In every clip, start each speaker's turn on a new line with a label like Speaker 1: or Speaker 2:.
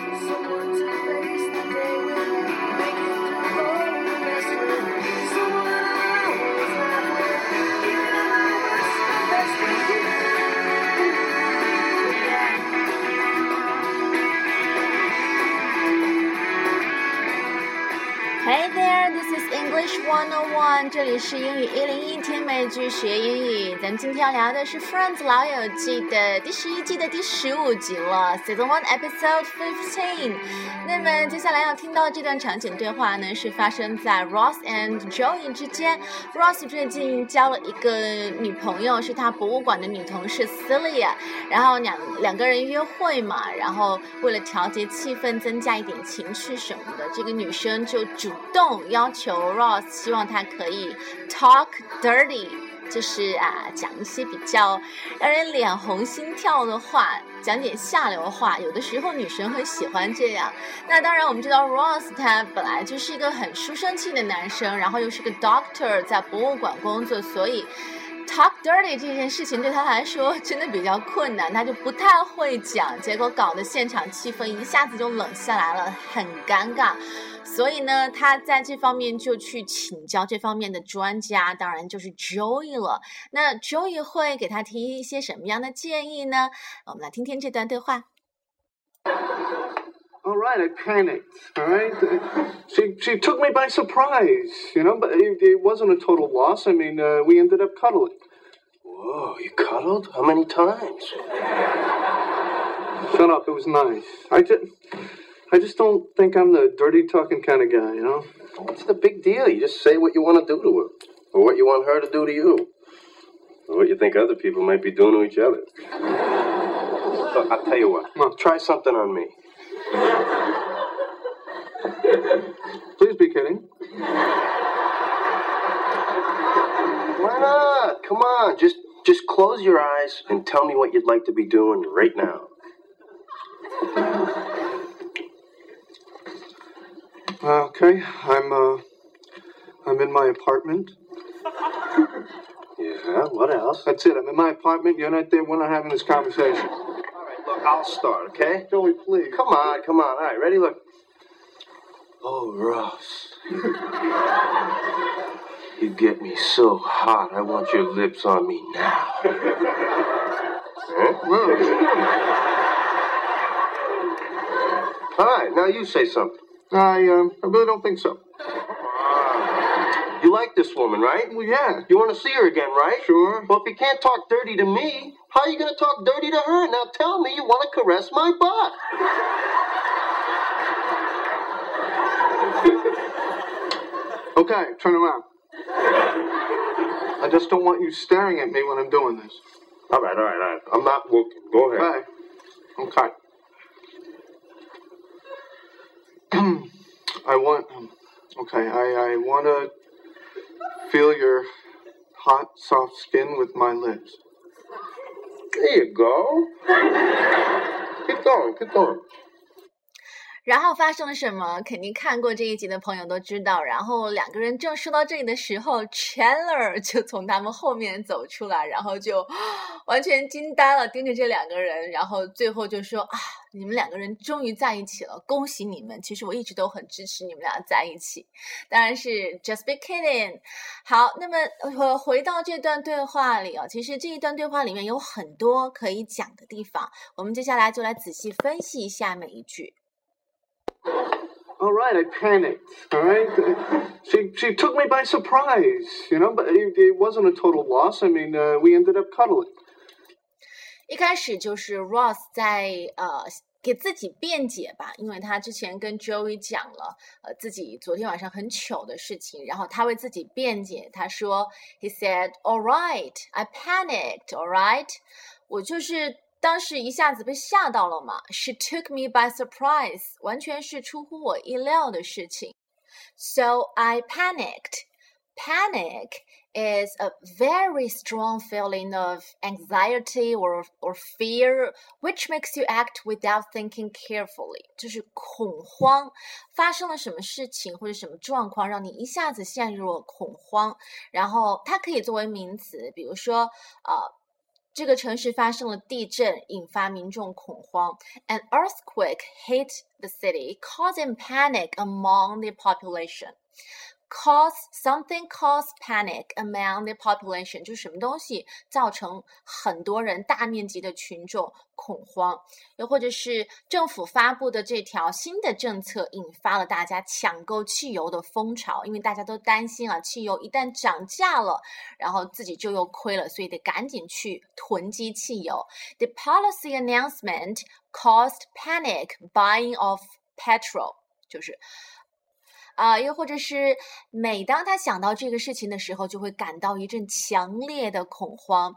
Speaker 1: Someone
Speaker 2: this is English 101，这里是英语一零一听美剧学英语。咱们今天要聊的是《Friends 老友记》的第十一季的第十五集了，Season One Episode Fifteen。那么接下来要听到这段场景对话呢，是发生在 Ross and Joey 之间。Ross 最近交了一个女朋友，是他博物馆的女同事 Celia，然后两两个人约会嘛，然后为了调节气氛，增加一点情趣什么的，这个女生就主动要求 Ross，希望他可以 talk dirty，就是啊讲一些比较让人脸红心跳的话，讲点下流话。有的时候女生会喜欢这样。那当然，我们知道 Ross 他本来就是一个很书生气的男生，然后又是个 doctor，在博物馆工作，所以。Talk dirty 这件事情对他来说真的比较困难，他就不太会讲，结果搞得现场气氛一下子就冷下来了，很尴尬。所以呢，他在这方面就去请教这方面的专家，当然就是 Joey 了。那 Joey 会给他提一些什么样的建议呢？我们来听听这段对话。
Speaker 3: All right, I panicked. All right, she she took me by surprise, you know, but it, it wasn't a total loss. I mean, uh, we ended up cuddling.
Speaker 4: Whoa, you cuddled? How many times?
Speaker 3: Shut up, it was nice. I just I just don't think I'm the dirty talking kind of guy, you know.
Speaker 4: What's the big deal? You just say what you want to do to her, or what you want her to do to you, or what you think other people might be doing to each other. Look, I'll tell you what.
Speaker 3: What?
Speaker 4: Try something on me.
Speaker 3: Please be kidding.
Speaker 4: Why not? Come on, just just close your eyes and tell me what you'd like to be doing right now.
Speaker 3: Okay, I'm uh I'm in my apartment.
Speaker 4: Yeah. What else?
Speaker 3: That's it. I'm in my apartment. You're not there. We're not having this conversation.
Speaker 4: All right, look, I'll start, okay?
Speaker 3: Joey, please.
Speaker 4: Come on, come on. All right, ready? Look. Oh, Ross. you get me so hot. I want your lips on me now. Huh? All right, now you say something.
Speaker 3: I um I really don't think so.
Speaker 4: You like this woman, right?
Speaker 3: Well, yeah.
Speaker 4: You want to see her again, right?
Speaker 3: Sure.
Speaker 4: Well, if you can't talk dirty to me, how are you going to talk dirty to her? Now tell me you want to caress my butt.
Speaker 3: Okay, turn around. I just don't want you staring at me when I'm doing this.
Speaker 4: All right, all right, all right. I'm not looking. Go ahead.
Speaker 3: Okay. Okay. I want. Um, okay, I I want to feel your hot, soft skin with my lips.
Speaker 4: There you go. keep going, keep going.
Speaker 2: 然后发生了什么？肯定看过这一集的朋友都知道。然后两个人正说到这里的时候，Chandler 就从他们后面走出来，然后就完全惊呆了，盯着这两个人。然后最后就说：“啊，你们两个人终于在一起了，恭喜你们！其实我一直都很支持你们俩在一起。”当然是 just be kidding。好，那么呃回到这段对话里啊，其实这一段对话里面有很多可以讲的地方，我们接下来就来仔细分析一下每一句。
Speaker 3: All right, I panicked. All right, she she took me by surprise, you know, but it, it wasn't a total loss. I mean, uh, we ended up cuddling.
Speaker 2: 一开始就是 Ross 在呃给自己辩解吧，因为他之前跟 Joey 讲了呃自己昨天晚上很糗的事情，然后他为自己辩解，他说 He said, "All right, I panicked. All right，我就是 当时一下子被吓到了嘛。She took me by surprise，完全是出乎我意料的事情。So I panicked. Panic is a very strong feeling of anxiety or or fear, which makes you act without thinking carefully. 就是恐慌，发生了什么事情或者什么状况，让你一下子陷入了恐慌。然后它可以作为名词，比如说，呃。 这个城市发生了地震，引发民众恐慌。An earthquake hit the city, causing panic among the population. Cause something cause panic among the population，就是什么东西造成很多人大面积的群众恐慌，又或者是政府发布的这条新的政策引发了大家抢购汽油的风潮，因为大家都担心啊，汽油一旦涨价了，然后自己就又亏了，所以得赶紧去囤积汽油。The policy announcement caused panic buying of petrol，就是。啊，又或者是每当他想到这个事情的时候，就会感到一阵强烈的恐慌。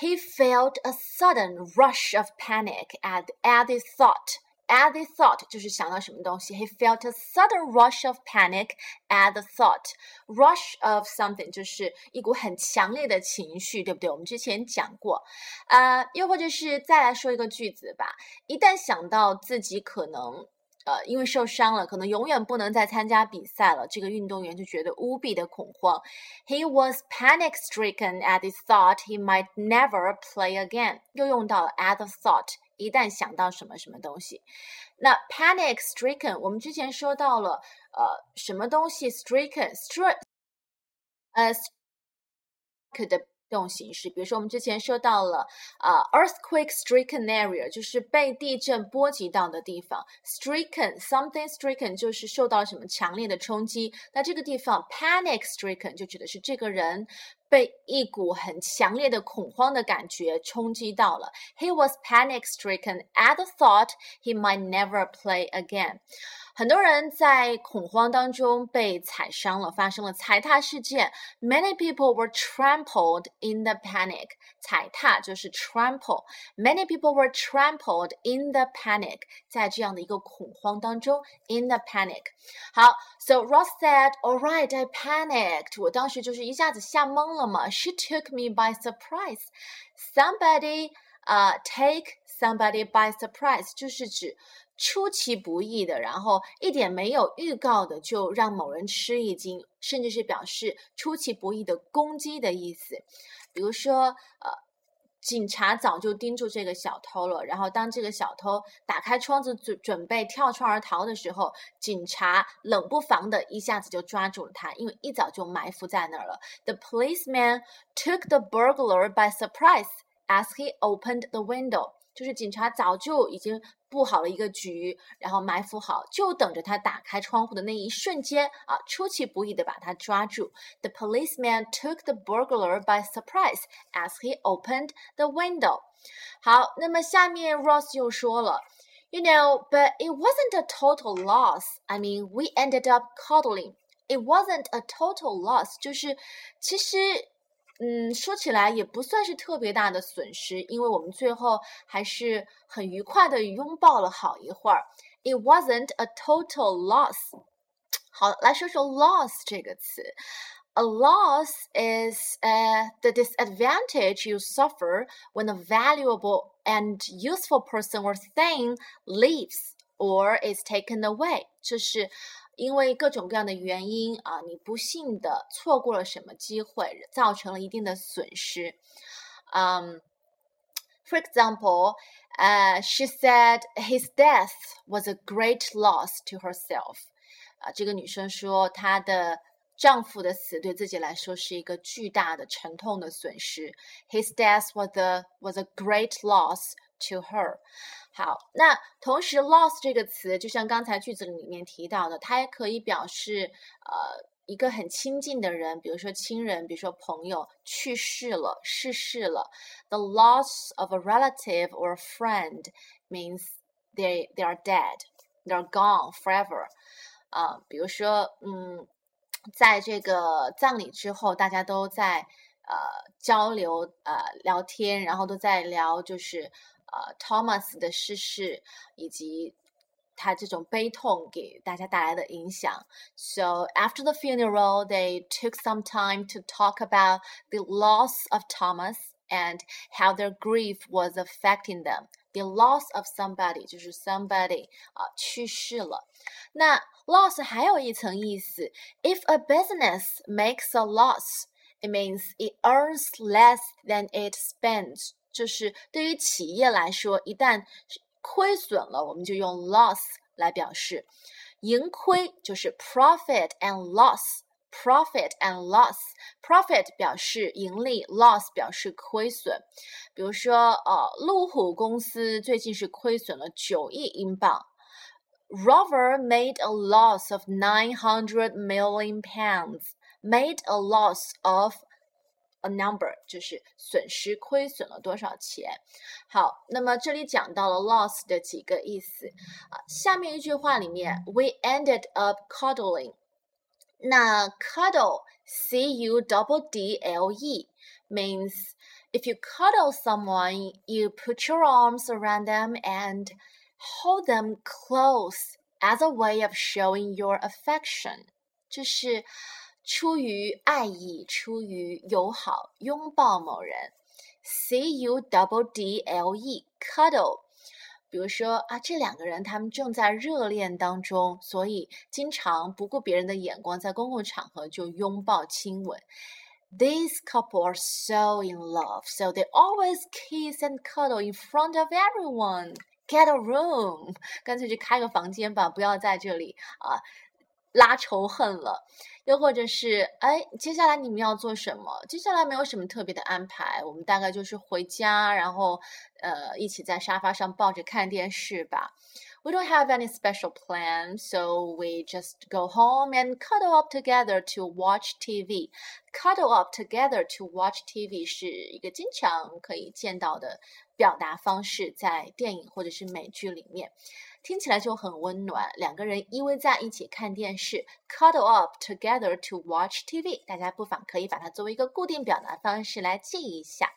Speaker 2: He felt a sudden rush of panic at at the thought. At the thought 就是想到什么东西。He felt a sudden rush of panic at the thought. Rush of something 就是一股很强烈的情绪，对不对？我们之前讲过。啊，又或者是再来说一个句子吧。一旦想到自己可能。呃，因为受伤了，可能永远不能再参加比赛了。这个运动员就觉得无比的恐慌。He was panic-stricken at the thought he might never play again。又用到了 at the thought，一旦想到什么什么东西。那 panic-stricken，我们之前说到了，呃，什么东西 stricken，str，呃，stricken 这种形式，比如说我们之前说到了啊，earthquake-stricken area 就是被地震波及到的地方，stricken something stricken 就是受到什么强烈的冲击。那这个地方 panic-stricken 就指的是这个人被一股很强烈的恐慌的感觉冲击到了。He was panic-stricken at the thought he might never play again. 很多人在恐慌当中被踩伤了，发生了踩踏事件。Many people were trampled in the panic。踩踏就是 trample。Many people were trampled in the panic。在这样的一个恐慌当中，in the panic。好，So Ross said, "All right, I panicked." 我当时就是一下子吓懵了嘛。She took me by surprise. Somebody, uh, take somebody by surprise，就是指。 出其不意的，然后一点没有预告的就让某人吃一惊，甚至是表示出其不意的攻击的意思。比如说，呃，警察早就盯住这个小偷了，然后当这个小偷打开窗子准准备跳窗而逃的时候，警察冷不防的一下子就抓住了他，因为一早就埋伏在那儿了。The policeman took the burglar by surprise as he opened the window。就是警察早就已经布好了一个局，然后埋伏好，就等着他打开窗户的那一瞬间啊，出其不意的把他抓住。The policeman took the burglar by surprise as he opened the window。好，那么下面 Ross 又说了，You know, but it wasn't a total loss. I mean, we ended up cuddling. It wasn't a total loss，就是其实。 嗯，说起来也不算是特别大的损失，因为我们最后还是很愉快的拥抱了好一会儿。It wasn't a total loss。好，来说说 loss 这个词。A loss is uh, the disadvantage you suffer when a valuable and useful person or thing leaves or is taken away，就是 因为各种各样的原因啊，你不幸的错过了什么机会，造成了一定的损失。嗯，For example, uh, she said his death was a great loss to herself. 啊，这个女生说她的丈夫的死对自己来说是一个巨大的沉痛的损失。His death was a was a great loss to her. 好，那同时，loss 这个词就像刚才句子里面提到的，它也可以表示呃一个很亲近的人，比如说亲人，比如说朋友去世了、逝世了。The loss of a relative or a friend means they they are dead, they are gone forever。啊，比如说，嗯，在这个葬礼之后，大家都在呃交流、呃聊天，然后都在聊就是。呃，Thomas 的逝世以及他这种悲痛给大家带来的影响。So after the funeral, they took some time to talk about the loss of Thomas and how their grief was affecting them. The loss of somebody 就是 somebody 啊去世了。那 loss 还有一层意思，if a business makes a loss。 It means it earns less than it spends。 就是对于企业来说，一旦亏损了，我们就用 loss 来表示。盈亏就是 profit and loss。profit and loss。profit 表示盈利，loss 表示亏损。比如说，呃，路虎公司最近是亏损了九亿英镑。Rover made a loss of nine hundred million pounds. Made a loss of a number 就是损失、亏损了多少钱。好，那么这里讲到了 loss 的几个意思啊。下面一句话里面，We ended up cuddling。那 cuddle c u double d l e means if you cuddle someone, you put your arms around them and hold them close as a way of showing your affection，就是 出于爱意，出于友好，拥抱某人。C U double D L E cuddle。比如说啊，这两个人他们正在热恋当中，所以经常不顾别人的眼光，在公共场合就拥抱亲吻。These couple are so in love, so they always kiss and cuddle in front of everyone. Get a room，干脆去开个房间吧，不要在这里啊拉仇恨了。 又或者是，哎，接下来你们要做什么？接下来没有什么特别的安排，我们大概就是回家，然后，呃，一起在沙发上抱着看电视吧。We don't have any special plan, so we just go home and cuddle up together to watch TV. Cuddle up together to watch TV 是一个经常可以见到的表达方式，在电影或者是美剧里面。 听起来就很温暖。两个人依偎在一起看电视，cuddle up together to watch TV。大家不妨可以把它作为一个固定表达方式来记一下。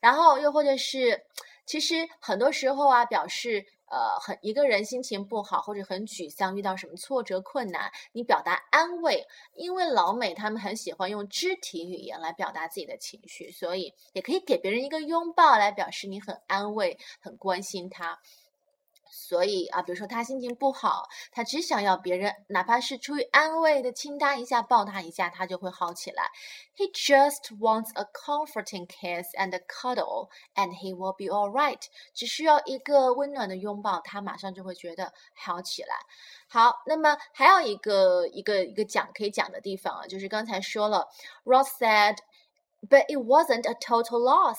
Speaker 2: 然后又或者是，其实很多时候啊，表示呃很一个人心情不好或者很沮丧，遇到什么挫折困难，你表达安慰。因为老美他们很喜欢用肢体语言来表达自己的情绪，所以也可以给别人一个拥抱来表示你很安慰、很关心他。所以啊，比如说他心情不好，他只想要别人，哪怕是出于安慰的亲他一下、抱他一下，他就会好起来。He just wants a comforting kiss and a cuddle, and he will be all right。只需要一个温暖的拥抱，他马上就会觉得好起来。好，那么还有一个一个一个讲可以讲的地方啊，就是刚才说了，Ross said, but it wasn't a total loss.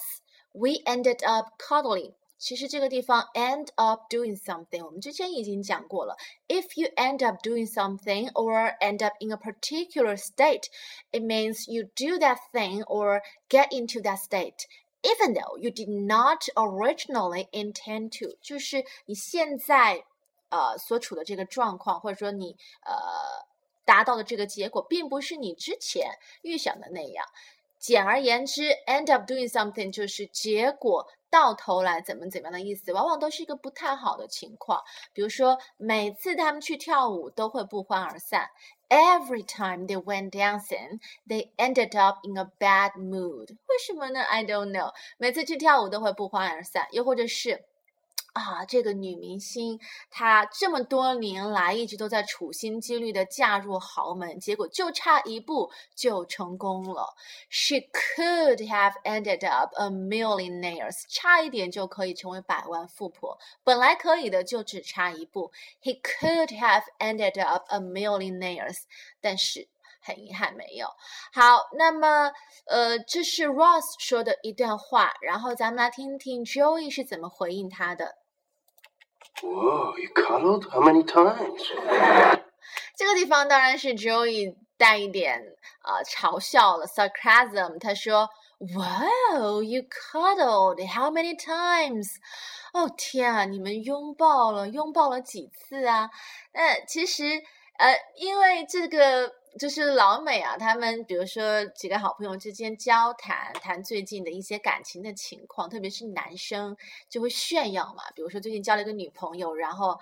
Speaker 2: We ended up cuddling. 其实这个地方 end up doing something，我们之前已经讲过了。If you end up doing something or end up in a particular state, it means you do that thing or get into that state, even though you did not originally intend to。就是你现在呃所处的这个状况，或者说你呃达到的这个结果，并不是你之前预想的那样。 简而言之，end up doing something 就是结果到头来怎么怎么样的意思，往往都是一个不太好的情况。比如说，每次他们去跳舞都会不欢而散。Every time they went dancing, they ended up in a bad mood。为什么呢？I don't know。每次去跳舞都会不欢而散，又或者是。啊，这个女明星她这么多年来一直都在处心积虑的嫁入豪门，结果就差一步就成功了。She could have ended up a millionaire，差一点就可以成为百万富婆，本来可以的，就只差一步。He could have ended up a millionaire，但是很遗憾没有。好，那么呃，这是 Ross 说的一段话，然后咱们来听听 Joey 是怎么回应他的。
Speaker 4: Whoa, you cuddled? How many times?
Speaker 2: 这个地方当然是 Joey 带一点啊、呃、嘲笑了 sarcasm。他说：“Wow, you cuddled? How many times？” 哦天啊，你们拥抱了，拥抱了几次啊？那其实呃，因为这个。就是老美啊，他们比如说几个好朋友之间交谈，谈最近的一些感情的情况，特别是男生就会炫耀嘛。比如说最近交了一个女朋友，然后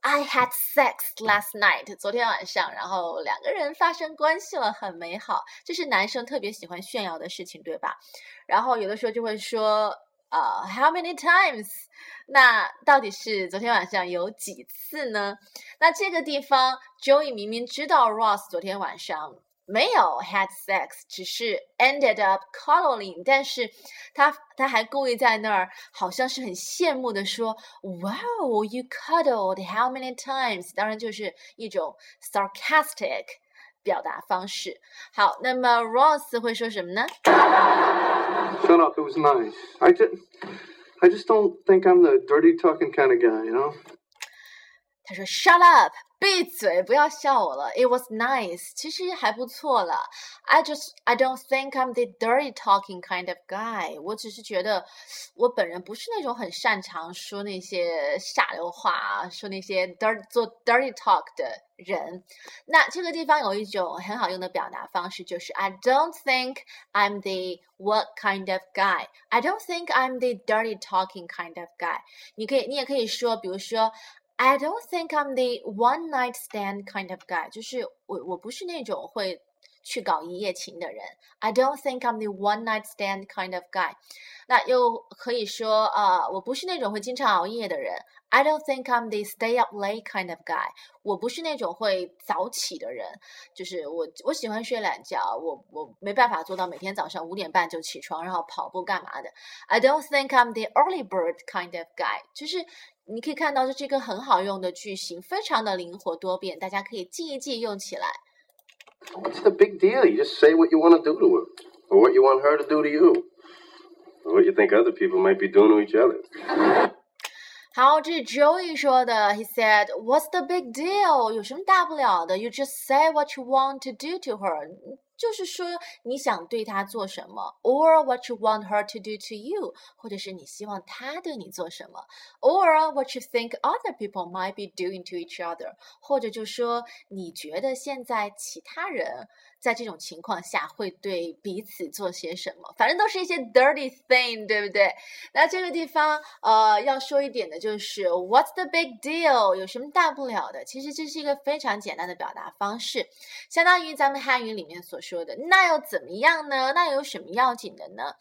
Speaker 2: I had sex last night，昨天晚上，然后两个人发生关系了，很美好。这是男生特别喜欢炫耀的事情，对吧？然后有的时候就会说。呃、uh,，How many times？那到底是昨天晚上有几次呢？那这个地方，Joey 明明知道 Ross 昨天晚上没有 had sex，只是 ended up cuddling。但是他他还故意在那儿，好像是很羡慕的说，Wow, you cuddled how many times？当然就是一种 sarcastic 表达方式。好，那么 Ross 会说什么呢？
Speaker 3: Shut up. It was nice. I just, I just don't think I'm the dirty talking kind of guy, you know.
Speaker 2: 他说：“Shut up，闭嘴，不要笑我了。It was nice，其实还不错了。I just I don't think I'm the dirty talking kind of guy。我只是觉得我本人不是那种很擅长说那些下流话啊，说那些 dirty 做 dirty talk 的人。那这个地方有一种很好用的表达方式，就是 I don't think I'm the what kind of guy。I don't think I'm the dirty talking kind of guy。你可以，你也可以说，比如说。 I don't think I'm the one night stand kind of guy，就是我我不是那种会去搞一夜情的人。I don't think I'm the one night stand kind of guy。那又可以说啊、呃，我不是那种会经常熬夜的人。I don't think I'm the stay up late kind of guy。我不是那种会早起的人，就是我我喜欢睡懒觉，我我没办法做到每天早上五点半就起床，然后跑步干嘛的。I don't think I'm the early bird kind of guy，就是。 你可以看到，这是一个很好用的句型，非常的灵活多变，大家可以记一记，用起来。
Speaker 4: What's the big deal? You just say what you want to do to her, or what you want her to do to you, or what you think other people might be doing to each other.
Speaker 2: 好，这是 Joey 说的。He said, "What's the big deal？有什么大不了的？You just say what you want to do to her." 就是说你想对她做什么，or what you want her to do to you，或者是你希望她对你做什么，or what you think other people might be doing to each other，或者就说你觉得现在其他人在这种情况下会对彼此做些什么，反正都是一些 dirty thing，对不对？那这个地方呃要说一点的就是 What's the big deal？有什么大不了的？其实这是一个非常简单的表达方式，相当于咱们汉语里面所说的那又怎么样呢？那有什么要紧的呢？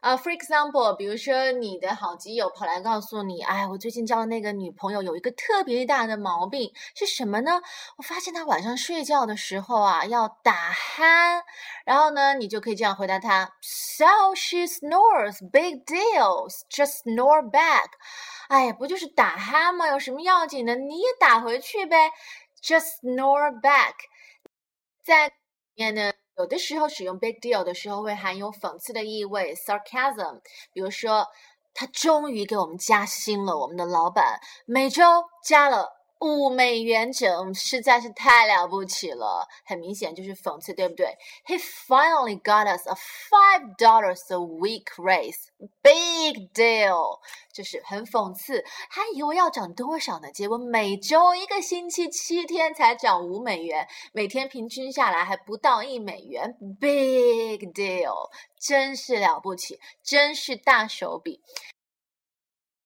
Speaker 2: 啊、，for example，比如说你的好基友跑来告诉你，哎，我最近交的那个女朋友有一个特别大的毛病，是什么呢？我发现她晚上睡觉的时候啊要打鼾，然后呢，你就可以这样回答他：So she snores, big deals, just snore back。哎呀，不就是打鼾吗？有什么要紧的？你也打回去呗，just snore back。在面呢。有的时候使用 big deal 的时候会含有讽刺的意味 （sarcasm）。比如说，他终于给我们加薪了，我们的老板每周加了五美元整，实在是太了不起了。很明显就是讽刺，对不对？He finally got us a five dollars a week raise. Big deal，就是很讽刺。还以为要涨多少呢？结果每周一个星期七天才涨五美元，每天平均下来还不到一美元。Big deal，真是了不起，真是大手笔。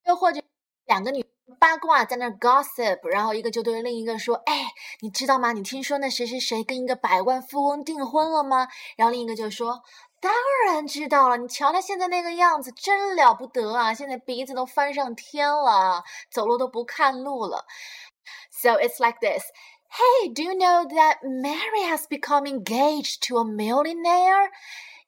Speaker 2: 又或者两个女八卦在那 gossip，然后一个就对另一个说：“哎，你知道吗？你听说那谁谁谁跟一个百万富翁订婚了吗？”然后另一个就说。当然知道了，你瞧他现在那个样子，真了不得啊！现在鼻子都翻上天了，走路都不看路了。So it's like this. Hey, do you know that Mary has become engaged to a millionaire?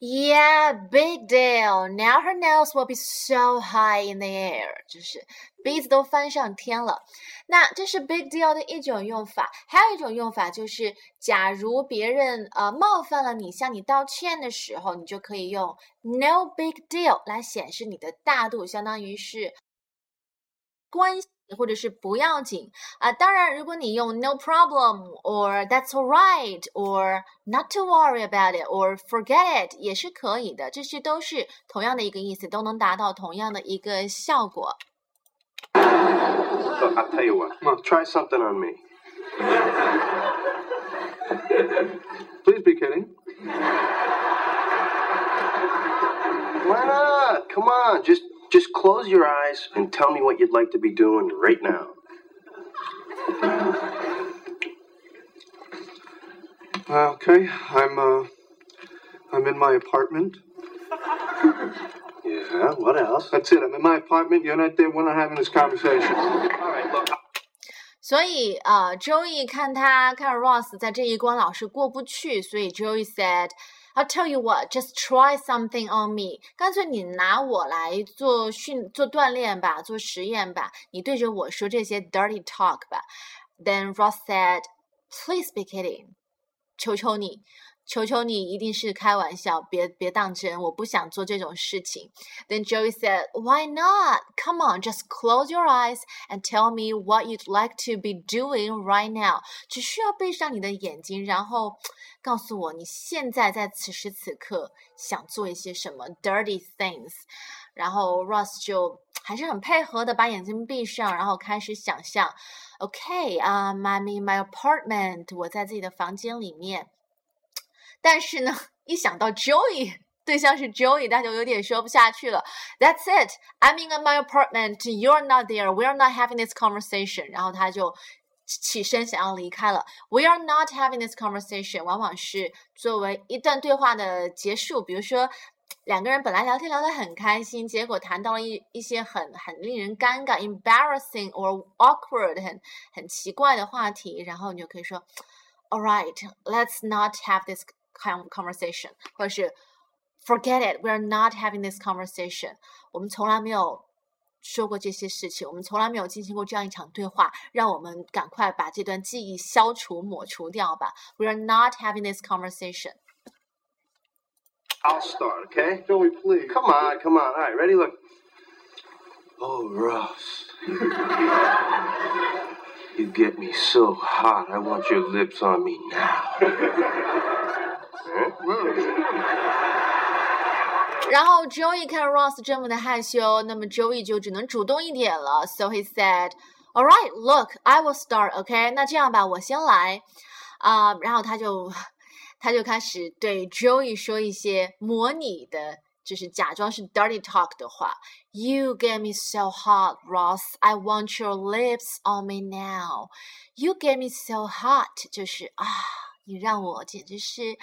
Speaker 2: Yeah, big deal. Now her nose will be so high in the air. 就是鼻子都翻上天了。那这是 big deal 的一种用法，还有一种用法就是，假如别人呃冒犯了你，向你道歉的时候，你就可以用 no big deal 来显示你的大度，相当于是关系或者是不要紧啊。当然，如果你用 no problem or that's alright or not to worry about it or forget it 也是可以的，这些都是同样的一个意思，都能达到同样的一个效果。
Speaker 4: Look, I'll tell you what. Come on, try something on me.
Speaker 3: Please be kidding.
Speaker 4: Why not? Come on, just just close your eyes and tell me what you'd like to be doing right now.
Speaker 3: Okay, I'm uh, I'm in my apartment.
Speaker 4: Yeah. What else?
Speaker 3: That's it. I'm in my apartment. You're not there. We're not having this conversation.
Speaker 4: All right, look.
Speaker 2: 所以呃，Joey 看他看 Ross 在这一关老是过不去，所以 Joey said。 I'll tell you what, just try something on me。干脆你拿我来做训做锻炼吧，做实验吧。你对着我说这些 dirty talk 吧。Then Ross said, "Please be kidding." 求求你。求求你，一定是开玩笑，别别当真，我不想做这种事情。Then Joey said, "Why not? Come on, just close your eyes and tell me what you'd like to be doing right now." 只需要闭上你的眼睛，然后告诉我你现在在此时此刻想做一些什么 dirty things。然后 Ross 就还是很配合的把眼睛闭上，然后开始想象。Okay, um, I'm in my apartment. 我在自己的房间里面。 但是呢，一想到 Joey 对象是 Joey，他就有点说不下去了。That's it, I'm in my apartment. You're not there. We're not having this conversation. 然后他就起身想要离开了。We are not having this conversation. 往往是作为一段对话的结束。比如说，两个人本来聊天聊得很开心，结果谈到了一一些很很令人尴尬、embarrassing or awkward 很很奇怪的话题，然后你就可以说，All right, let's not have this conversation，或者是 forget it，we're not having this conversation。我们从来没有说过这些事情，我们从来没有进行过这样一场对话，让我们赶快把这段记忆消除、抹除掉吧。We're not having this conversation.
Speaker 4: I'll start, okay?
Speaker 3: Joey, please.
Speaker 4: Come on, come on. All right, ready? Look. Oh, Ross. you get me so hot. I want your lips on me now.
Speaker 2: 然后 Joey 看 Ross 这么的害羞，那么 Joey 就只能主动一点了。So he said, "All right, look, I will start, OK？那这样吧，我先来啊。Uh, 然后他就他就开始对 Joey 说一些模拟的，就是假装是 dirty talk 的话。You get me so hot, Ross. I want your lips on me now. You get me so hot，就是啊，你让我简直是。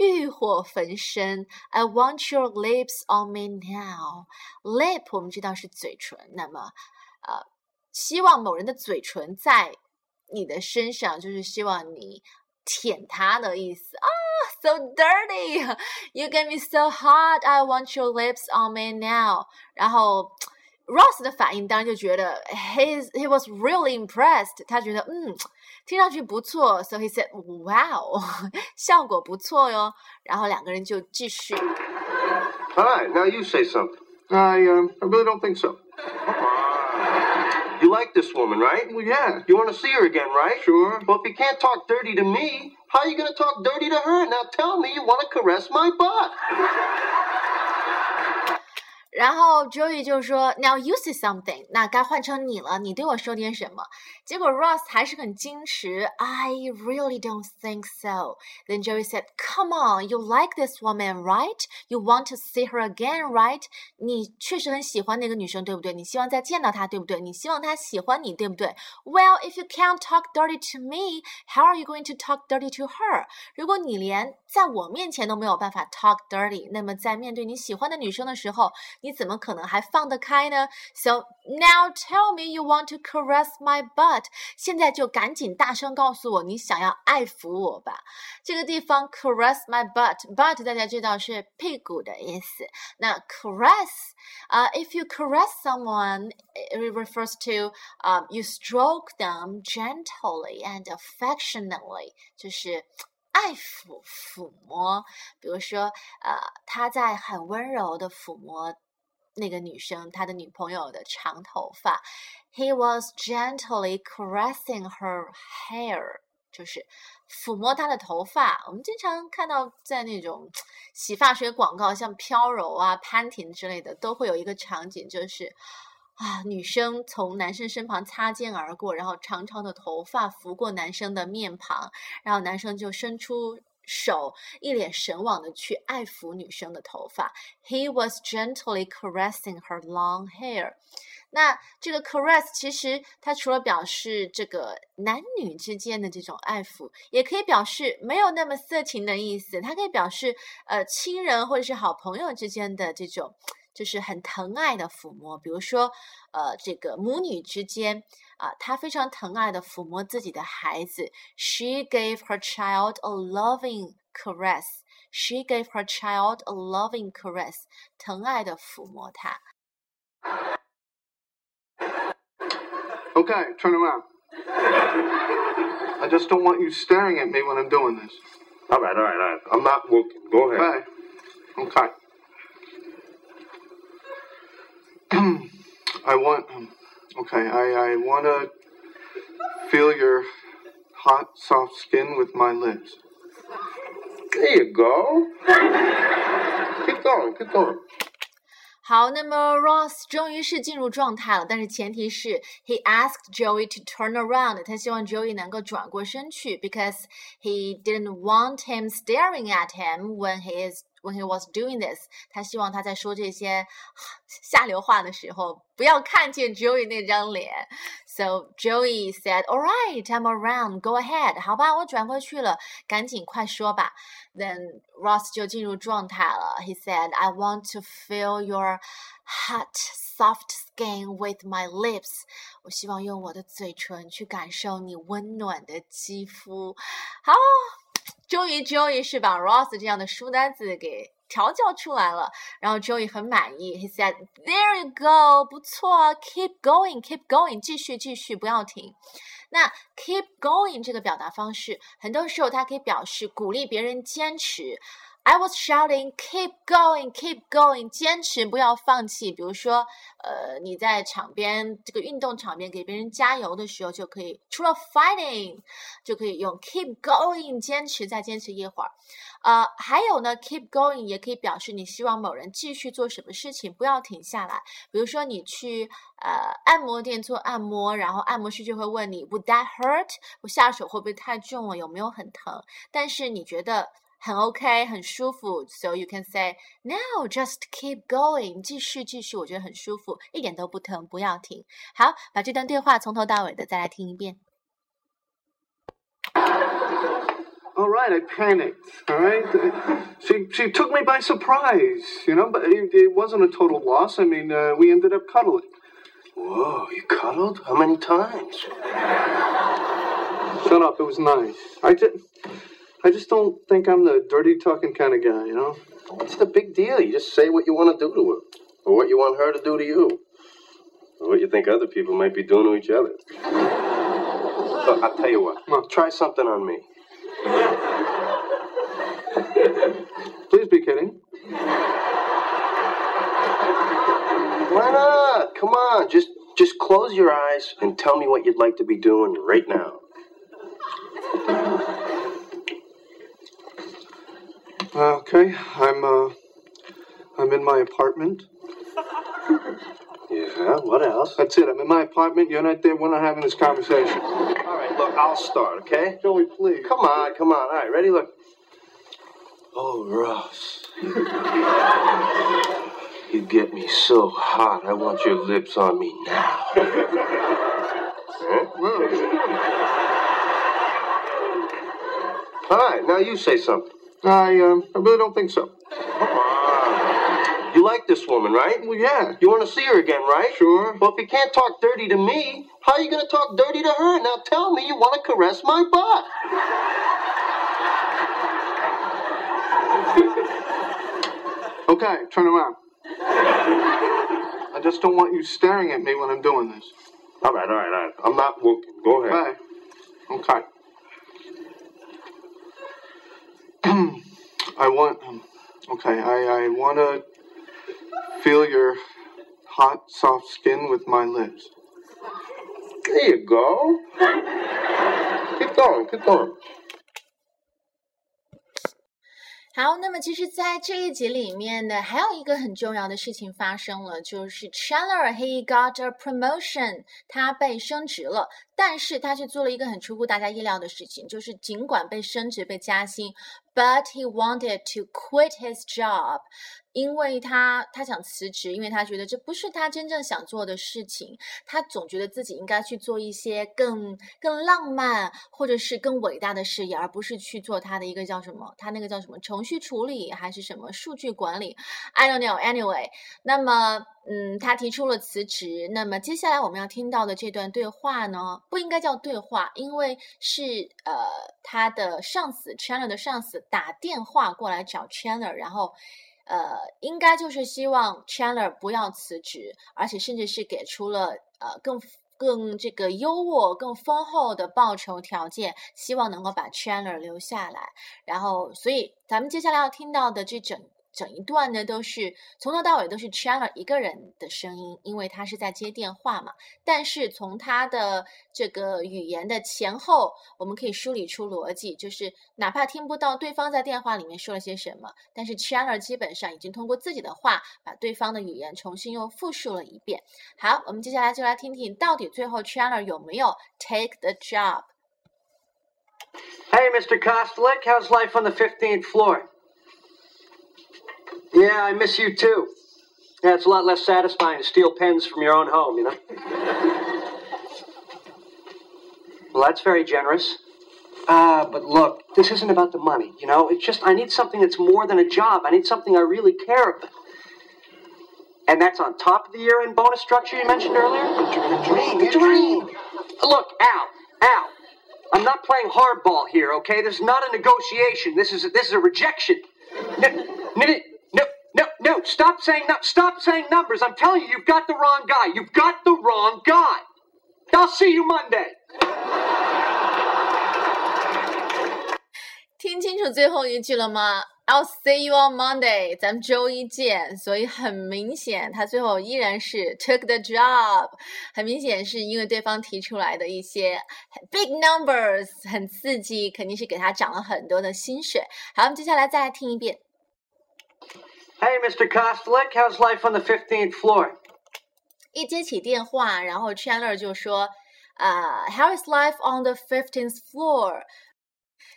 Speaker 2: 欲火焚身。I want your lips on me now. Lip 我们知道是嘴唇，那么呃，希望某人的嘴唇在你的身上，就是希望你舔他的意思啊。So dirty, you get me so hot. I want your lips on me now. 然后 Ross 的反应当然就觉得 he he was really impressed，他觉得嗯。听上去不错，so he said, "Wow，效果不错哟。”然后两个人就继续。
Speaker 4: All right, now you say something.
Speaker 3: I um, I really don't think so.
Speaker 4: You like this woman, right?
Speaker 3: Well, yeah.
Speaker 4: You want to see her again, right?
Speaker 3: Sure.
Speaker 4: Well, if you can't talk dirty to me, how are you going to talk dirty to her? Now tell me you want to caress my butt.
Speaker 2: 然后 Joey 就说：“Now you say something，那该换成你了，你对我说点什么？”结果 Ross 还是很矜持，I really don't think so. Then Joey said, "Come on, you like this woman, right? You want to see her again, right? 你确实很喜欢那个女生，对不对？你希望再见到她，对不对？你希望她喜欢你，对不对？Well, if you can't talk dirty to me, how are you going to talk dirty to her? 如果你连在我面前都没有办法 talk dirty，那么在面对你喜欢的女生的时候，你怎么可能还放得开呢？So now tell me you want to caress my butt。 现在就赶紧大声告诉我，你想要爱抚我吧。这个地方 caress my butt，butt 大家知道是屁股的意思。那 caress 啊、uh,，if you caress someone，it refers to 啊、uh, you stroke them gently and affectionately，就是爱抚、抚摸。比如说，呃，他在很温柔的抚摸。 那个女生，她的女朋友的长头发，He was gently caressing her hair，就是抚摸她的头发。我们经常看到在那种洗发水广告，像飘柔啊、潘婷之类的，都会有一个场景，就是啊，女生从男生身旁擦肩而过，然后长长的头发拂过男生的面庞，然后男生就伸出。手一脸神往的去爱抚女生的头发。He was gently caressing her long hair。那这个 caress 其实它除了表示这个男女之间的这种爱抚，也可以表示没有那么色情的意思。它可以表示呃亲人或者是好朋友之间的这种就是很疼爱的抚摸。比如说，呃，这个母女之间啊，她非常疼爱的抚摸自己的孩子。She gave her child a loving caress. She gave her child a loving caress. 疼爱的抚摸他。
Speaker 3: Okay, turn around. I just don't want you staring at me when I'm doing this.
Speaker 4: All right, all right, all right. I'm not looking. Go ahead.
Speaker 3: Okay. Okay. okay, I, I want to feel your hot, soft skin with my lips.
Speaker 4: There you go. keep going, keep going.
Speaker 2: 好，那么 Ross 终于是进入状态了，但是前提是 he asked Joey to turn around，他希望 Joey 能够转过身去，because he didn't want him staring at him when he is when he was doing this，他希望他在说这些下流话的时候不要看见 Joey 那张脸。So Joey said, "All right, I'm around. Go ahead." 好吧，我转过去了，赶紧快说吧。Then Ross 就进入状态了。He said, "I want to feel your hot, soft skin with my lips." 我希望用我的嘴唇去感受你温暖的肌肤。好。 终于，Joey 是把 Ross 这样的书呆子给调教出来了，然后 Joey 很满意。He said, "There you go，不错，Keep going，keep going，继续继续，不要停。那 keep going 这个表达方式，很多时候它可以表示鼓励别人坚持。I was shouting, "Keep going, keep going！" 坚持，不要放弃。比如说，呃，你在场边这个运动场边给别人加油的时候，就可以除了 fighting，就可以用 keep going，坚持再坚持一会儿。呃，还有呢，keep going 也可以表示你希望某人继续做什么事情，不要停下来。比如说，你去呃按摩店做按摩，然后按摩师就会问你，Would that hurt？我下手会不会太重了？有没有很疼？但是你觉得。很 OK，很舒服，so you can say no, just keep going，继续继续，我觉得很舒服，一点都不疼，不要停。好，把这段对话从头到尾的再来听一遍。
Speaker 3: All right, I panicked. All right, she she took me by surprise, you know, but it, it wasn't a total loss. I mean, uh, we ended up cuddling.
Speaker 4: Whoa, you cuddled? How many times?
Speaker 3: Shut up. It was nice. I just I just don't think I'm the dirty talking kind of guy, you know.
Speaker 4: What's the big deal? You just say what you want to do to her, or what you want her to do to you, or what you think other people might be doing to each other. Look, I'll tell you what.
Speaker 3: What?
Speaker 4: Try something on me.
Speaker 3: Please be kidding.
Speaker 4: Why not? Come on, just just close your eyes and tell me what you'd like to be doing right now.
Speaker 3: Okay, I'm uh, I'm in my apartment.
Speaker 4: Yeah. What else?
Speaker 3: That's it. I'm in my apartment. You're not there. We're not having this conversation.
Speaker 4: All right. Look, I'll start. Okay.
Speaker 3: Joey, please.
Speaker 4: Come on, come on. All right, ready? Look. Oh, Ross. you get me so hot. I want your lips on me now. Huh? All right, now you say something.
Speaker 3: I um, I really don't think so.
Speaker 4: You like this woman, right?
Speaker 3: Well, yeah.
Speaker 4: You want to see her again, right?
Speaker 3: Sure.
Speaker 4: Well, if you can't talk dirty to me, how are you going to talk dirty to her? Now tell me you want to caress my butt.
Speaker 3: Okay, turn around. I just don't want you staring at me when I'm doing this.
Speaker 4: All right, all right, all right. I'm not looking. Go ahead.
Speaker 3: Okay. Okay. I want. Um, okay, I, I want to feel your hot, soft skin with my lips.
Speaker 4: There you go. Keep going, keep going.
Speaker 2: 好，那么其实，在这一集里面呢，还有一个很重要的事情发生了，就是 Chandler he got a promotion，他被升职了。 但是他却做了一个很出乎大家意料的事情，就是尽管被升职、被加薪，but he wanted to quit his job。因为他他想辞职，因为他觉得这不是他真正想做的事情。他总觉得自己应该去做一些更更浪漫或者是更伟大的事业，而不是去做他的一个叫什么？他那个叫什么？程序处理还是什么数据管理？I don't know. Anyway，那么嗯，他提出了辞职。那么接下来我们要听到的这段对话呢，不应该叫对话，因为是呃他的上司 Chandler 的上司打电话过来找 Chandler，然后。呃，应该就是希望 Chandler 不要辞职，而且甚至是给出了呃更更这个优渥、更丰厚的报酬条件，希望能够把 Chandler 留下来。然后，所以咱们接下来要听到的这整。整一段呢，都是从头到尾都是 Chandler 一个人的声音，因为他是在接电话嘛。但是从他的这个语言的前后，我们可以梳理出逻辑，就是哪怕听不到对方在电话里面说了些什么，但是 Chandler 基本上已经通过自己的话，把对方的语言重新又复述了一遍。好，我们接下来就来听听到底最后 Chandler 有没有 take the job。
Speaker 3: Hey, Mr. Kostlik, how's life on the 15th floor? Yeah, I miss you too. Yeah, it's a lot less satisfying to steal pens from your own home, you know? well, that's very generous. Ah, uh, but look, this isn't about the money, you know? It's just I need something that's more than a job. I need something I really care about. And that's on top of the year end bonus structure you mentioned earlier? The dream, the dream. Look, Al, Al, I'm not playing hardball here, okay? This is not a negotiation. This is a, this is a rejection. Stop saying no, stop saying numbers. I'm telling you, you've got the wrong guy. You've got the wrong guy. I'll see you Monday.
Speaker 2: 听清楚最后一句了吗？I'll see you on Monday，咱们周一见。所以很明显，他最后依然是 took the job。很明显是因为对方提出来的一些 big numbers 很刺激，肯定是给他涨了很多的薪水。好，我们接下来再来听一遍。
Speaker 3: Hey, Mr. Kostlik, how's life on the 15th floor?
Speaker 2: 一接起电话，然后 Chandler 就说：“啊、uh,，How is life on the fifteenth floor？”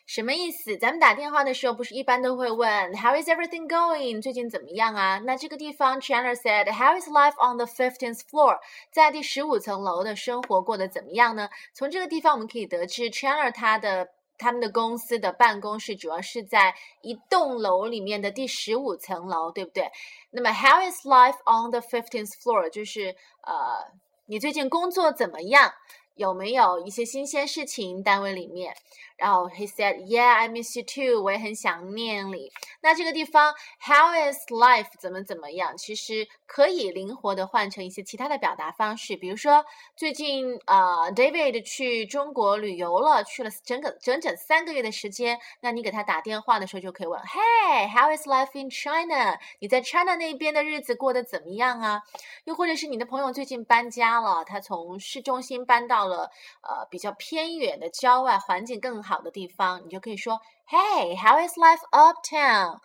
Speaker 2: 什么意思？咱们打电话的时候不是一般都会问 How is everything going？最近怎么样啊？那这个地方 Chandler said How is life on the fifteenth floor？在第十五层楼的生活过得怎么样呢？从这个地方我们可以得知 Chandler 他的 他们的公司的办公室主要是在一栋楼里面的第十五层楼，对不对？那么，How is life on the fifteenth floor？就是呃，你最近工作怎么样？有没有一些新鲜事情？单位里面？然后 he said, "Yeah, I miss you too." 我也很想念你。那这个地方 "How is life?" 怎么怎么样？其实可以灵活的换成一些其他的表达方式，比如说最近呃 David 去中国旅游了，去了整个整整三个月的时间。那你给他打电话的时候就可以问 "Hey, how is life in China?" 你在 China 那边的日子过得怎么样啊？又或者是你的朋友最近搬家了，他从市中心搬到了呃比较偏远的郊外，环境更。好的地方，你就可以说，Hey, how is life uptown?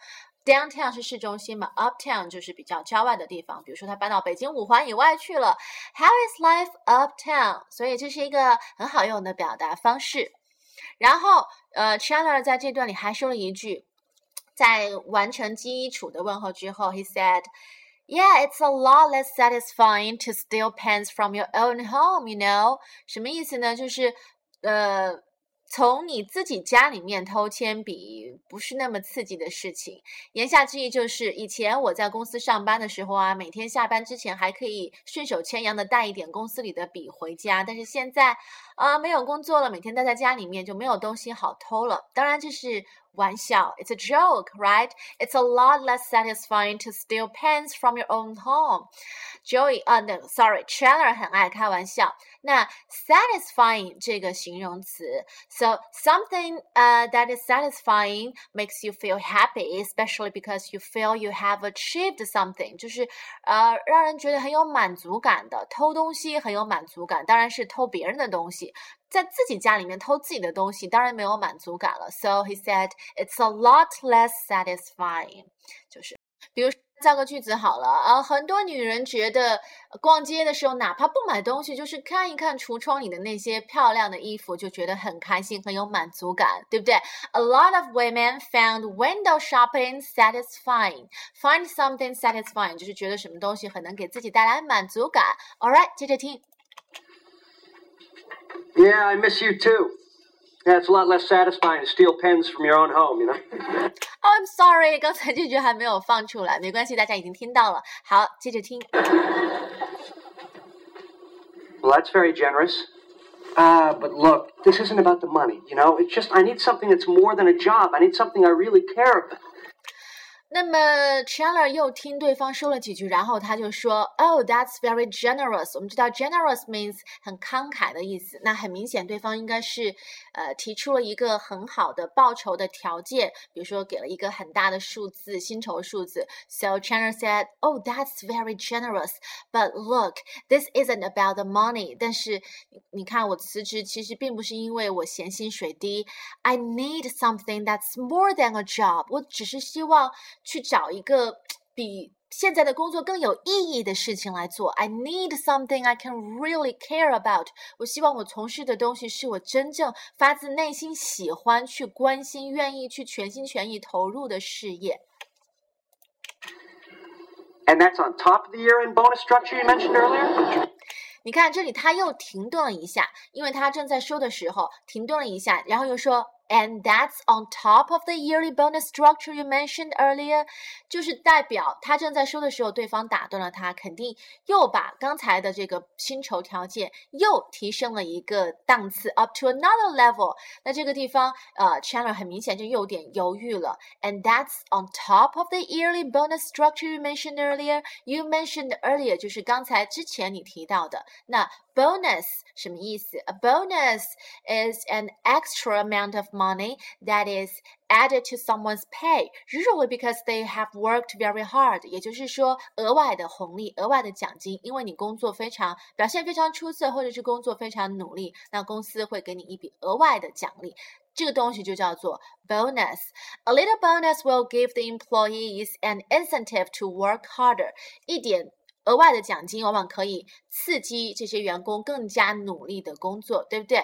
Speaker 2: Downtown 是市中心嘛，Uptown 就是比较郊外的地方。比如说他搬到北京五环以外去了，How is life uptown? 所以这是一个很好用的表达方式。然后，呃，Chandler 在这段里还说了一句，在完成基础的问候之后，He said, "Yeah, it's a lot less satisfying to steal pens from your own home, you know." 什么意思呢？就是呃。 从你自己家里面偷铅笔不是那么刺激的事情。言下之意就是，以前我在公司上班的时候啊，每天下班之前还可以顺手牵羊的带一点公司里的笔回家。但是现在啊，没有工作了，每天待在家里面就没有东西好偷了。当然这是玩笑，It's a joke, right? It's a lot less satisfying to steal pens from your own home. Joey 啊，那 Sorry，Chandler 很爱开玩笑。那 satisfying 这个形容词，so something uh that is satisfying makes you feel happy, especially because you feel you have achieved something，就是呃让人觉得很有满足感的。偷东西很有满足感，当然是偷别人的东西。在自己家里面偷自己的东西，当然没有满足感了。So he said it's a lot less satisfying，就是比如。 造个句子好了啊，很多女人觉得逛街的时候，哪怕不买东西，就是看一看橱窗里的那些漂亮的衣服，就觉得很开心，很有满足感，对不对？A lot of women found window shopping satisfying. Find something satisfying 就是觉得什么东西很能给自己带来满足感。All right，接着听。
Speaker 3: Yeah, I miss you too. Yeah, it's a lot less satisfying to steal pens from your own home, you know?
Speaker 2: Oh, I'm sorry，刚才这句还没有放出来，没关系，大家已经听到了。好，接着听。
Speaker 3: Well, that's very generous. Ah, but look, this isn't about the money, you know? It's just I need something that's more than a job. I need something I really care about.
Speaker 2: 那么 Chandler 又听对方说了几句，然后他就说：“Oh, that's very generous。”我们知道 generous means 很慷慨的意思。那很明显，对方应该是呃提出了一个很好的报酬的条件，比如说给了一个很大的数字，薪酬数字。So Chandler said, "Oh, that's very generous. But look, this isn't about the money." 但是你你看，我辞职其实并不是因为我嫌薪水低。I need something that's more than a job. 我只是希望。 去找一个比现在的工作更有意义的事情来做。I need something I can really care about。我希望我从事的东西是我真正发自内心喜欢、去关心、愿意去全心全意投入的事业。
Speaker 3: And that's on top of the year end bonus structure you mentioned earlier?
Speaker 2: 你看这里他又停顿了一下，因为他正在说的时候停顿了一下，然后又说。And that's on top of the yearly bonus structure you mentioned earlier，就是代表他正在说的时候，对方打断了他，肯定又把刚才的这个薪酬条件又提升了一个档次，up to another level。那这个地方，呃，Chandler 很明显就有点犹豫了。And that's on top of the yearly bonus structure you mentioned earlier。You mentioned earlier 就是刚才之前你提到的那。 bonus 什么意思？A bonus is an extra amount of money that is added to someone's pay, usually because they have worked very hard。也就是说，额外的红利、额外的奖金，因为你工作非常表现非常出色，或者是工作非常努力，那公司会给你一笔额外的奖励。这个东西就叫做 bonus. A little bonus will give the employees an incentive to work harder. 一点 额外的奖金往往可以刺激这些员工更加努力的工作，对不对？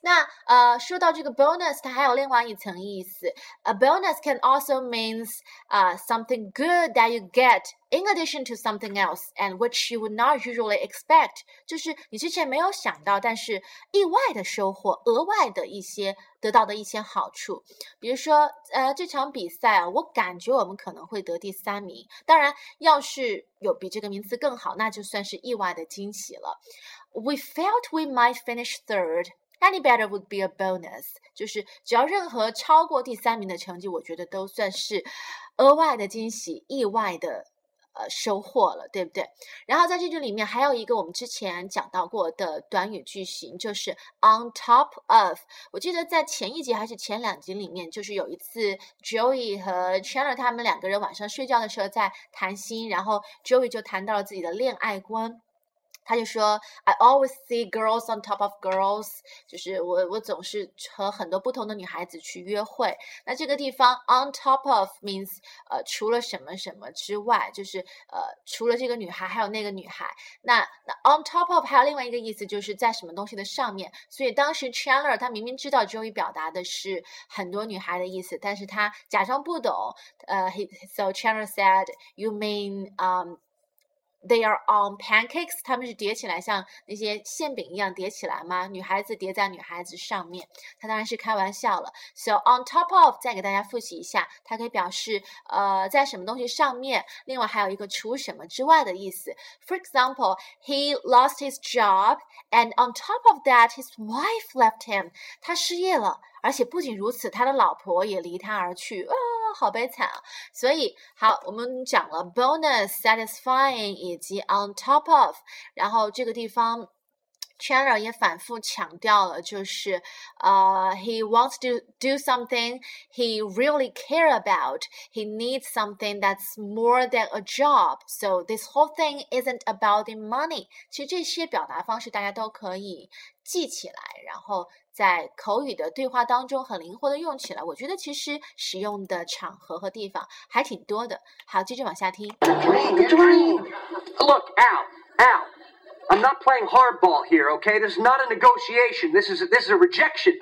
Speaker 2: 那呃，说到这个 bonus，它还有另外一层意思。A bonus can also means 啊、something good that you get in addition to something else and which you would not usually expect，就是你之前没有想到，但是意外的收获，额外的一些得到的一些好处。比如说，呃，这场比赛啊，我感觉我们可能会得第三名。当然，要是有比这个名次更好，那就算是意外的惊喜了。We felt we might finish third. Any better would be a bonus，就是只要任何超过第三名的成绩，我觉得都算是额外的惊喜、意外的呃收获了，对不对？然后在这句里面还有一个我们之前讲到过的短语句型，就是 on top of。我记得在前一集还是前两集里面，就是有一次 Joey 和 Chandler 他们两个人晚上睡觉的时候在谈心，然后 Joey 就谈到了自己的恋爱观。他就说，I always see girls on top of girls，就是我我总是和很多不同的女孩子去约会。那这个地方 on top of means 呃除了什么什么之外，就是呃除了这个女孩还有那个女孩。那那 on top of 还有另外一个意思，就是在什么东西的上面。所以当时 Chandler 他明明知道 Joey 表达的是很多女孩的意思，但是他假装不懂。呃，he so Chandler said you mean um。They are on pancakes，他们是叠起来，像那些馅饼一样叠起来吗？女孩子叠在女孩子上面，他当然是开玩笑了。So on top of，再给大家复习一下，它可以表示呃在什么东西上面，另外还有一个除什么之外的意思。For example，he lost his job，and on top of that，his wife left him。他失业了，而且不仅如此，他的老婆也离他而去。好悲惨啊！所以好，我们讲了 bonus、satisfying 以及 on top of，然后这个地方。 Chandler 也反复强调了，就是呃、uh,，he wants to do something he really care about. He needs something that's more than a job. So this whole thing isn't about the money. 其实这些表达方式大家都可以 记起来，然后在口语的对话当中很灵活的用起来。我觉得其实使用的场合和地方还挺多的。好，接着往下听。
Speaker 3: Dream, dream. Look, Al, Al. I'm not playing hardball here, okay? This is not a negotiation. This is a, this is a rejection.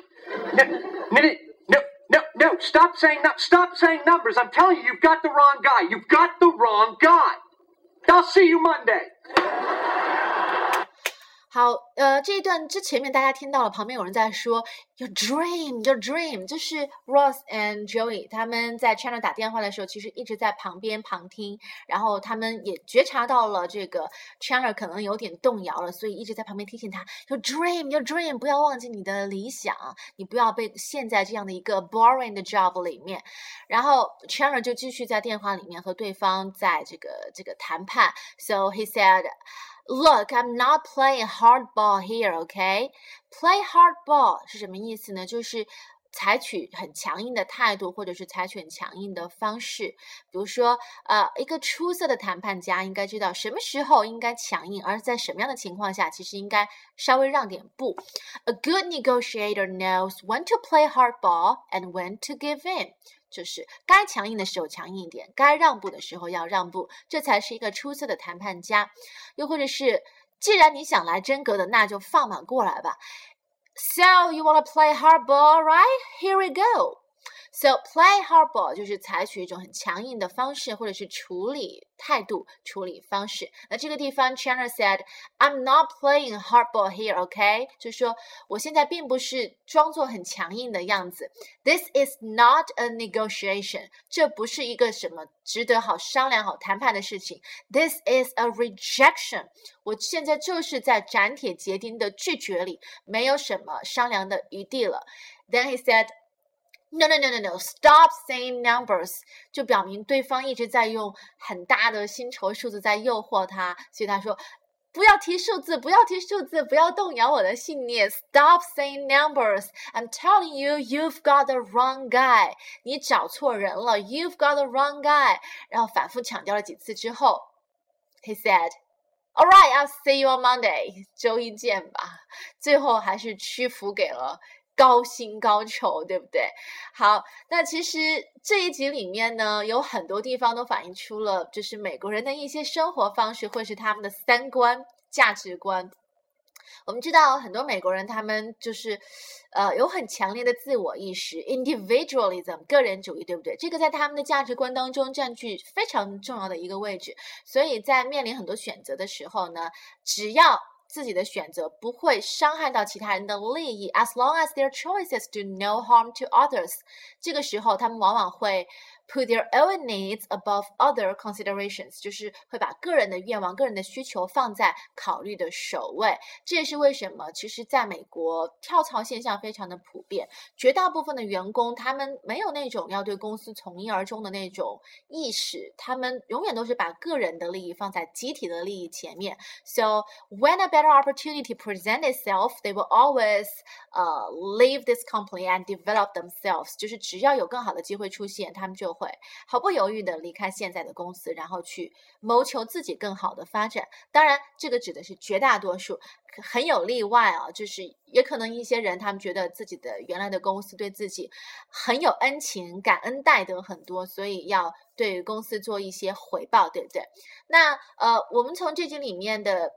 Speaker 3: No, no, no, no, no. Stop saying no. Stop saying numbers. I'm telling you, you've got the wrong guy. You've got the wrong guy. I'll see you Monday.
Speaker 2: 好，呃，这一段之前面大家听到了，旁边有人在说 your dream, your dream，就是 Ross and Joey 他们在 China 打电话的时候，其实一直在旁边旁听，然后他们也觉察到了这个 China 可能有点动摇了，所以一直在旁边提醒他 your dream, your dream，不要忘记你的理想，你不要被陷在这样的一个 boring 的 job 里面。然后 China 就继续在电话里面和对方在这个这个谈判，so he said。Look, I'm not playing hardball here, okay? Play hardball 是什么意思呢？就是采取很强硬的态度，或者是采取很强硬的方式。比如说，呃，一个出色的谈判家应该知道什么时候应该强硬，而在什么样的情况下，其实应该稍微让点步。A good negotiator knows when to play hardball and when to give in. 就是该强硬的时候强硬一点，该让步的时候要让步，这才是一个出色的谈判家。又或者是，既然你想来真格的，那就放马过来吧。So you wanna play hardball, right? Here we go. So play hardball 就是采取一种很强硬的方式，或者是处理态度、处理方式。那这个地方，Chandler said, "I'm not playing hardball here, OK?" 就是说，我现在并不是装作很强硬的样子。This is not a negotiation，这不是一个什么值得好商量、好谈判的事情。This is a rejection，我现在就是在斩铁截钉的拒绝里，没有什么商量的余地了。Then he said. No, no, no, no, no! Stop saying numbers，就表明对方一直在用很大的薪酬数字在诱惑他，所以他说不要提数字，不要提数字，不要动摇我的信念。Stop saying numbers! I'm telling you, you've got the wrong guy. 你找错人了，You've got the wrong guy. 然后反复强调了几次之后，He said. All right, I'll see you on Monday. 周一见吧。最后还是屈服给了。高薪高酬，对不对？好，那其实这一集里面呢，有很多地方都反映出了，就是美国人的一些生活方式，或是他们的三观、价值观。我们知道很多美国人，他们就是，呃，有很强烈的自我意识 （individualism） 个人主义，对不对？这个在他们的价值观当中占据非常重要的一个位置。所以在面临很多选择的时候呢，只要自己的选择不会伤害到其他人的利益，as long as their choices do no harm to others，这个时候他们往往会 put their own needs above other considerations，就是会把个人的愿望、个人的需求放在考虑的首位。这也是为什么，其实在美国跳槽现象非常的普遍，绝大部分的员工他们没有那种要对公司从一而终的那种意识，他们永远都是把个人的利益放在集体的利益前面。So when a better opportunity presents itself, they will always uh leave this company and develop themselves。就是只要有更好的机会出现，他们就会 毫不犹豫地离开现在的公司，然后去谋求自己更好的发展。当然，这个指的是绝大多数，很有例外啊，就是也可能一些人他们觉得自己的原来的公司对自己很有恩情，感恩戴德很多，所以要对公司做一些回报，对不对？那呃，我们从这集里面的。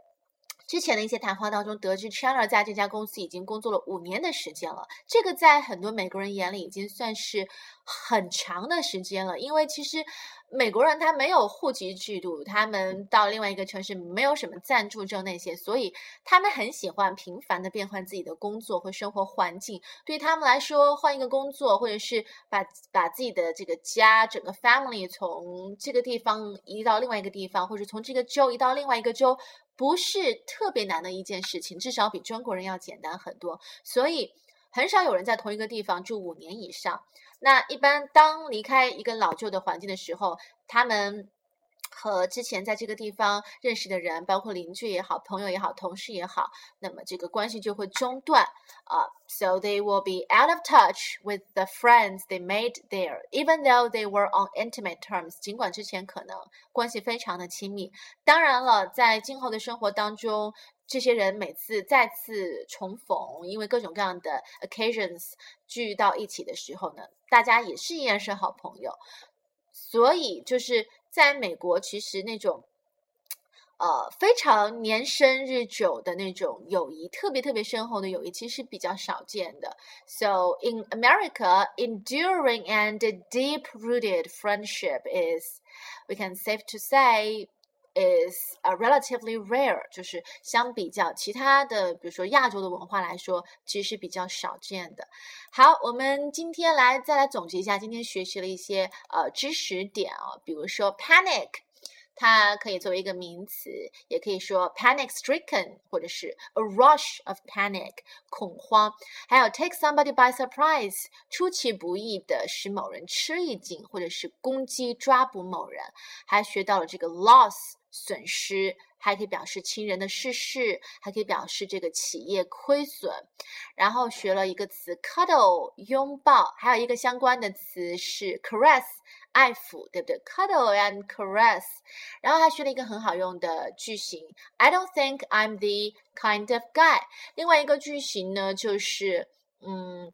Speaker 2: 之前的一些谈话当中得知，Chandler 在这家公司已经工作了五年的时间了。这个在很多美国人眼里已经算是很长的时间了，因为其实美国人他没有户籍制度，他们到另外一个城市没有什么暂住证那些，所以他们很喜欢频繁的变换自己的工作和生活环境。对他们来说，换一个工作，或者是把把自己的这个家整个 family 从这个地方移到另外一个地方，或者从这个州移到另外一个州。不是特别难的一件事情，至少比中国人要简单很多，所以很少有人在同一个地方住五年以上。那一般当离开一个老旧的环境的时候，他们和之前在这个地方认识的人，包括邻居也好、朋友也好、同事也好，那么这个关系就会中断啊。So they will be out of touch with the friends they made there, even though they were on intimate terms。尽管之前可能关系非常的亲密。当然了，在今后的生活当中，这些人每次再次重逢，因为各种各样的 occasions 聚到一起的时候呢，大家也是依然是好朋友。所以就是在美国，其实那种呃非常年深日久的那种友谊，特别特别深厚的友谊，其实比较少见的。So in America, enduring and deep-rooted friendship is, we can safe to say. is a relatively rare，就是相比较其他的，比如说亚洲的文化来说，其实是比较少见的。好，我们今天来再来总结一下今天学习了一些呃知识点啊，比如说 panic，它可以作为一个名词，也可以说 panic stricken，或者是 a rush of panic，恐慌。还有 take somebody by surprise，出其不意的使某人吃一惊，或者是攻击抓捕某人。还学到了这个 loss。损失还可以表示亲人的逝世，还可以表示这个企业亏损。然后学了一个词 cuddle 拥抱，还有一个相关的词是 caress 爱抚，对不对？cuddle and caress。然后还学了一个很好用的句型，I don't think I'm the kind of guy。另外一个句型呢，就是嗯。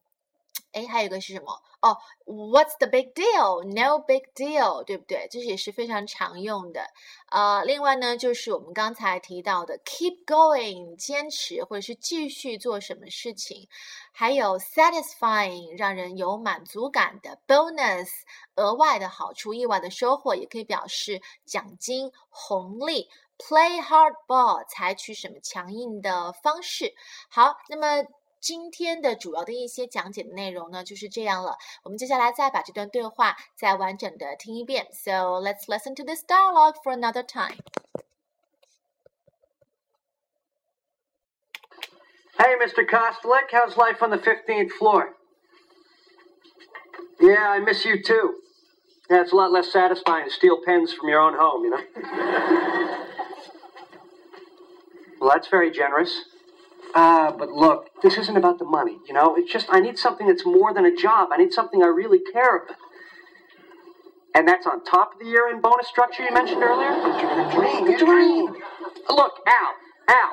Speaker 2: 哎，还有一个是什么？哦，What's the big deal? No big deal，对不对？这也是非常常用的。呃，另外呢，就是我们刚才提到的 keep going，坚持或者是继续做什么事情。还有 satisfying，让人有满足感的 bonus，额外的好处、意外的收获，也可以表示奖金、红利。Play hard ball，采取什么强硬的方式？好，那么。今天的主要的一些讲解的内容呢，就是这样了。我们接下来再把这段对话再完整的听一遍。So let's listen to this dialogue for another time.
Speaker 5: Hey, Mr. Kostlik, how's life on the 15th floor? Yeah, I miss you too. Yeah, it's a lot less satisfying to steal pens from your own home, you know? well, that's very generous. Ah, but look, this isn't about the money, you know? It's just I need something that's more than a job. I need something I really care about. And that's on top of the year end bonus structure you mentioned earlier?
Speaker 1: Dream, dream.
Speaker 5: Look, Al, Al,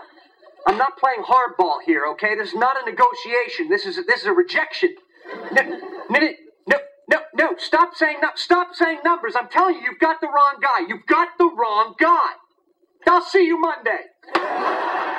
Speaker 5: I'm not playing hardball here, okay? This is not a negotiation. This is a, this is a rejection. No, no, no, no, no. Stop saying no, stop saying numbers. I'm telling you, you've got the wrong guy. You've got the wrong guy. I'll see you Monday.